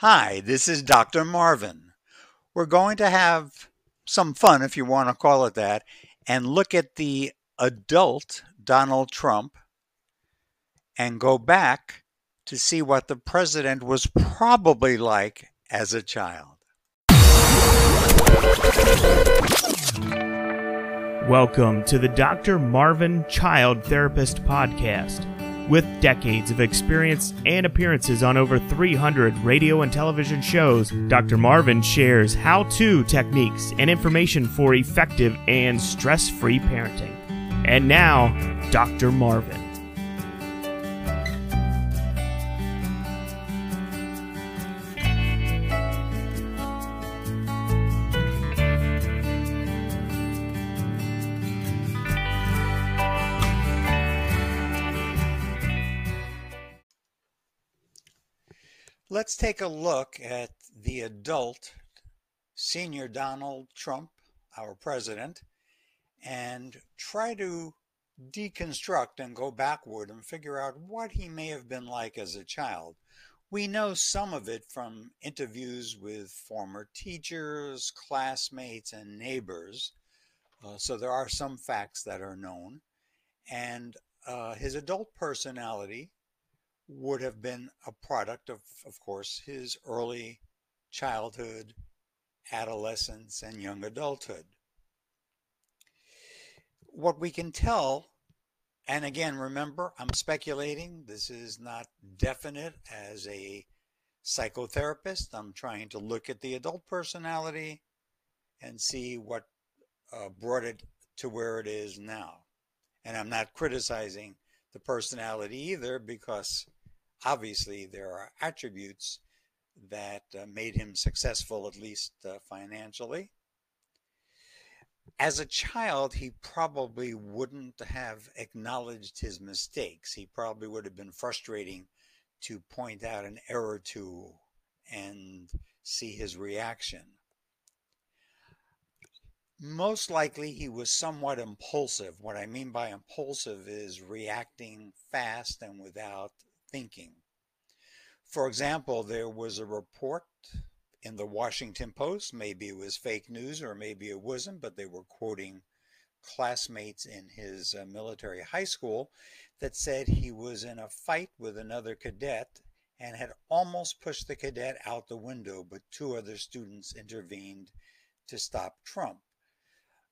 Hi, this is Dr. Marvin. We're going to have some fun, if you want to call it that, and look at the adult Donald Trump and go back to see what the president was probably like as a child. Welcome to the Dr. Marvin Child Therapist Podcast. With decades of experience and appearances on over 300 radio and television shows, Dr. Marvin shares how to techniques and information for effective and stress free parenting. And now, Dr. Marvin. Let's take a look at the adult senior Donald Trump, our president, and try to deconstruct and go backward and figure out what he may have been like as a child. We know some of it from interviews with former teachers, classmates, and neighbors. Uh, so there are some facts that are known. And uh, his adult personality would have been a product of, of course, his early childhood, adolescence, and young adulthood. What we can tell, and again, remember, I'm speculating, this is not definite as a psychotherapist. I'm trying to look at the adult personality and see what uh, brought it to where it is now. And I'm not criticizing the personality either because obviously there are attributes that uh, made him successful, at least uh, financially. As a child, he probably wouldn't have acknowledged his mistakes. He probably would have been frustrating to point out an error to and see his reaction. Most likely, he was somewhat impulsive. What I mean by impulsive is reacting fast and without thinking. For example, there was a report in the Washington Post, maybe it was fake news or maybe it wasn't, but they were quoting classmates in his uh, military high school that said he was in a fight with another cadet and had almost pushed the cadet out the window, but two other students intervened to stop Trump.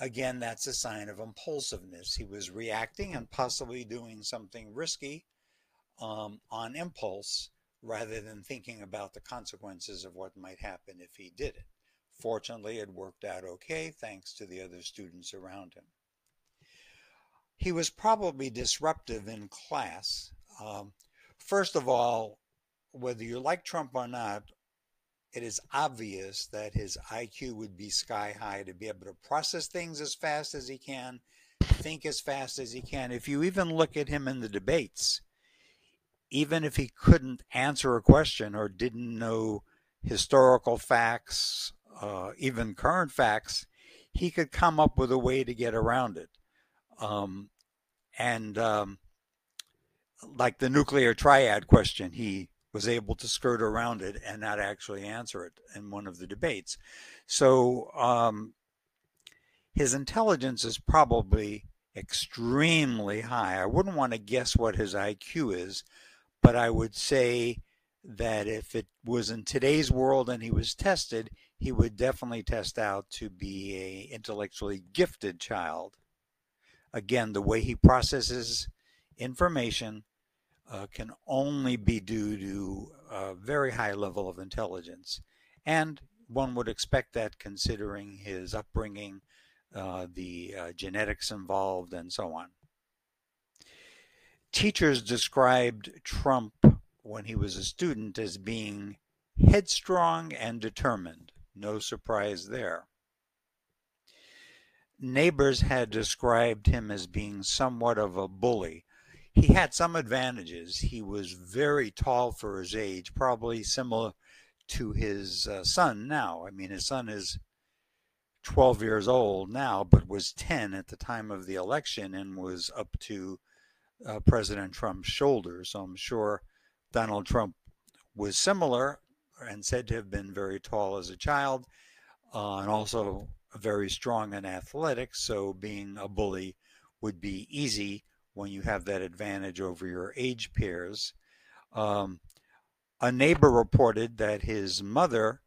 Again, that's a sign of impulsiveness. He was reacting and possibly doing something risky um, on impulse rather than thinking about the consequences of what might happen if he did it. Fortunately, it worked out okay thanks to the other students around him. He was probably disruptive in class. Um, first of all, whether you like Trump or not, it is obvious that his IQ would be sky high to be able to process things as fast as he can, think as fast as he can. If you even look at him in the debates, even if he couldn't answer a question or didn't know historical facts, uh, even current facts, he could come up with a way to get around it. Um, and um, like the nuclear triad question, he was able to skirt around it and not actually answer it in one of the debates. So um, his intelligence is probably extremely high. I wouldn't want to guess what his IQ is, but I would say that if it was in today's world and he was tested, he would definitely test out to be a intellectually gifted child. Again, the way he processes information uh, can only be due to a very high level of intelligence. And one would expect that considering his upbringing, uh, the uh, genetics involved, and so on teachers described Trump when he was a student as being headstrong and determined. No surprise there. Neighbors had described him as being somewhat of a bully. He had some advantages. He was very tall for his age, probably similar to his uh, son now. I mean, his son is 12 years old now, but was 10 at the time of the election and was up to uh, President Trump's shoulders. So I'm sure Donald Trump was similar and said to have been very tall as a child, uh, and also very strong in athletics. So being a bully would be easy when you have that advantage over your age peers. Um, a neighbor reported that his mother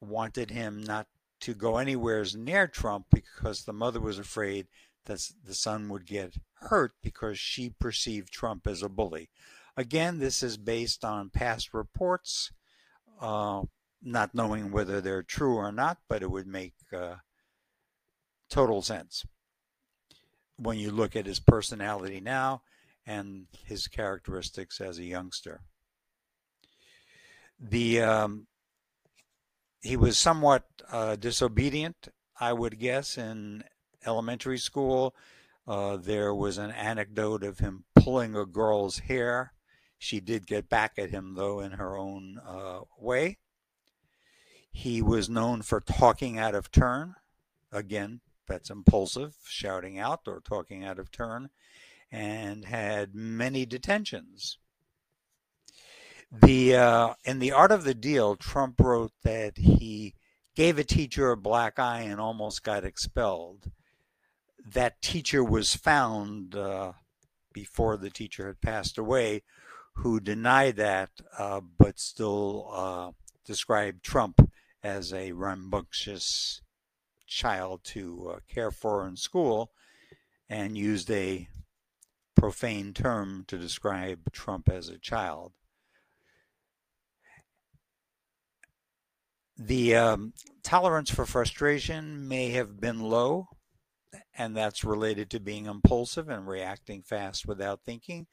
wanted him not to go anywhere near Trump because the mother was afraid that the son would get hurt because she perceived Trump as a bully. Again, this is based on past reports, uh, not knowing whether they're true or not, but it would make uh, total sense when you look at his personality now and his characteristics as a youngster. The um, he was somewhat uh, disobedient, I would guess, in elementary school. Uh, there was an anecdote of him pulling a girl's hair. She did get back at him, though, in her own uh, way. He was known for talking out of turn. Again, that's impulsive, shouting out or talking out of turn, and had many detentions. The uh, in the art of the deal, Trump wrote that he gave a teacher a black eye and almost got expelled. That teacher was found uh, before the teacher had passed away, who denied that, uh, but still uh, described Trump as a rambunctious child to uh, care for in school and used a profane term to describe Trump as a child. The um, tolerance for frustration may have been low, and that's related to being impulsive and reacting fast without thinking.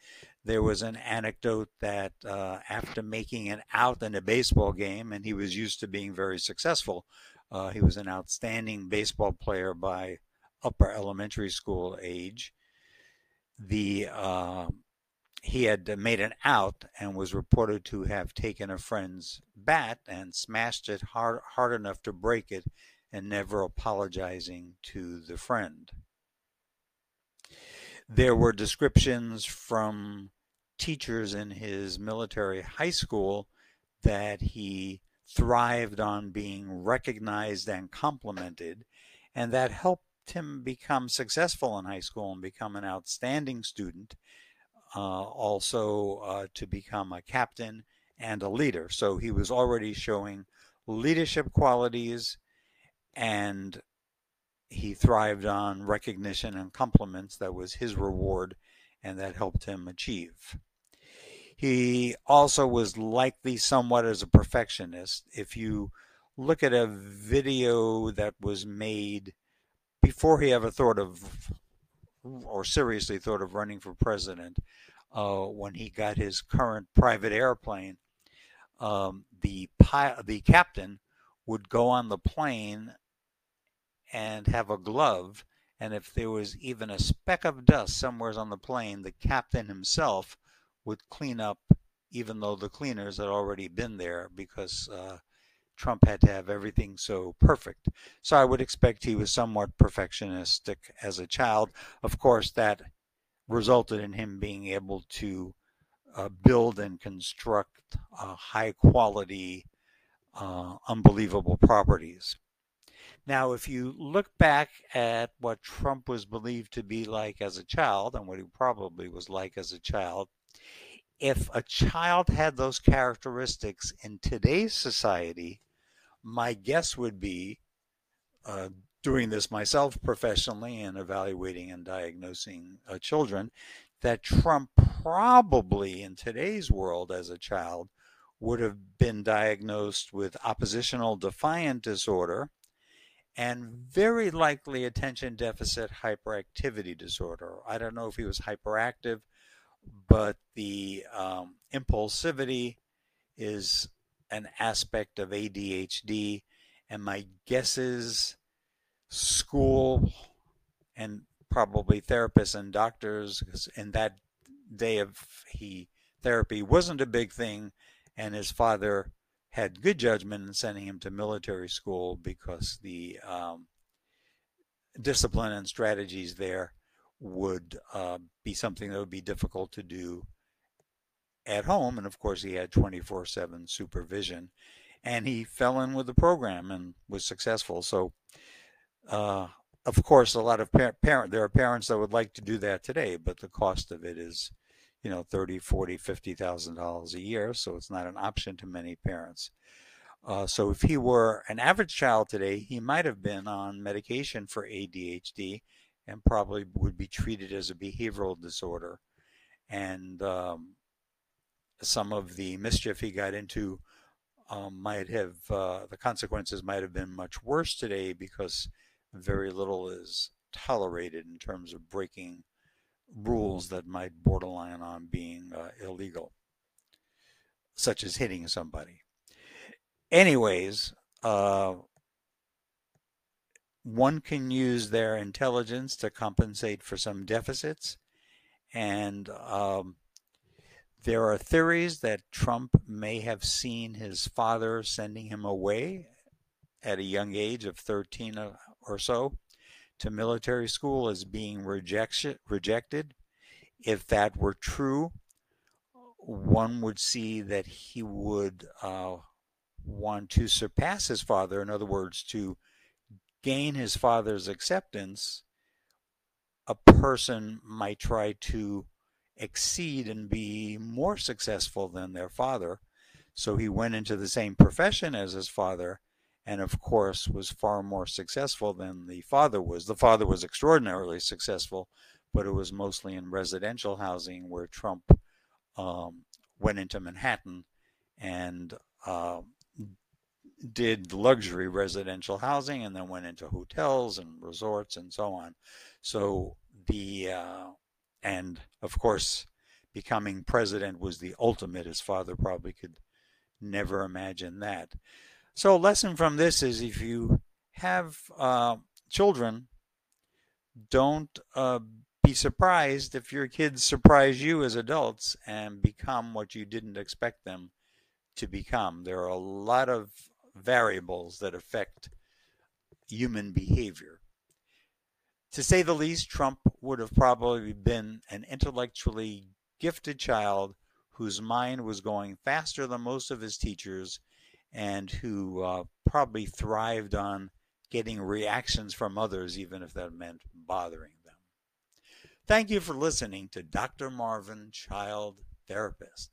There was an anecdote that uh, after making an out in a baseball game, and he was used to being very successful, uh, he was an outstanding baseball player by upper elementary school age. The uh, he had made an out and was reported to have taken a friend's bat and smashed it hard hard enough to break it, and never apologizing to the friend. There were descriptions from teachers in his military high school that he thrived on being recognized and complimented, and that helped him become successful in high school and become an outstanding student, uh, also uh, to become a captain and a leader. So he was already showing leadership qualities and he thrived on recognition and compliments. That was his reward, and that helped him achieve. He also was likely somewhat as a perfectionist. If you look at a video that was made before he ever thought of or seriously thought of running for president, uh, when he got his current private airplane, um, the pi- the captain would go on the plane and have a glove, and if there was even a speck of dust somewhere on the plane, the captain himself would clean up, even though the cleaners had already been there because uh, Trump had to have everything so perfect. So I would expect he was somewhat perfectionistic as a child. Of course, that resulted in him being able to uh, build and construct uh, high quality, uh, unbelievable properties. Now, if you look back at what Trump was believed to be like as a child and what he probably was like as a child, if a child had those characteristics in today's society, my guess would be uh, doing this myself professionally and evaluating and diagnosing uh, children that Trump probably in today's world as a child would have been diagnosed with oppositional defiant disorder and very likely attention deficit hyperactivity disorder. I don't know if he was hyperactive but the um, impulsivity is an aspect of ADHD. And my guess is school and probably therapists and doctors, because in that day of he therapy wasn't a big thing, and his father had good judgment in sending him to military school because the um, discipline and strategies there would uh, be something that would be difficult to do at home. And of course, he had 24 7 supervision. And he fell in with the program and was successful. So, uh, of course, a lot of par- parent there are parents that would like to do that today, but the cost of it is, you know, thirty, forty, fifty thousand dollars a year. So it's not an option to many parents. Uh, so if he were an average child today, he might have been on medication for ADHD and probably would be treated as a behavioral disorder. And um, some of the mischief he got into um, might have, uh, the consequences might have been much worse today because very little is tolerated in terms of breaking rules that might borderline on being uh, illegal, such as hitting somebody anyways, uh, one can use their intelligence to compensate for some deficits. And um, there are theories that Trump may have seen his father sending him away at a young age of 13 or so to military school as being rejected. If that were true, one would see that he would uh, want to surpass his father, in other words, to gain his father's acceptance, a person might try to exceed and be more successful than their father. So he went into the same profession as his father, and of course was far more successful than the father was. The father was extraordinarily successful, but it was mostly in residential housing where Trump um, went into Manhattan and uh, did luxury residential housing and then went into hotels and resorts and so on. So the uh, and of course becoming president was the ultimate. His father probably could never imagine that. So a lesson from this is if you have uh, children, don't uh, be surprised if your kids surprise you as adults and become what you didn't expect them to become. There are a lot of variables that affect human behavior. To say the least, Trump would have probably been an intellectually gifted child whose mind was going faster than most of his teachers and who uh, probably thrived on getting reactions from others, even if that meant bothering them. Thank you for listening to Dr. Marvin, Child Therapist.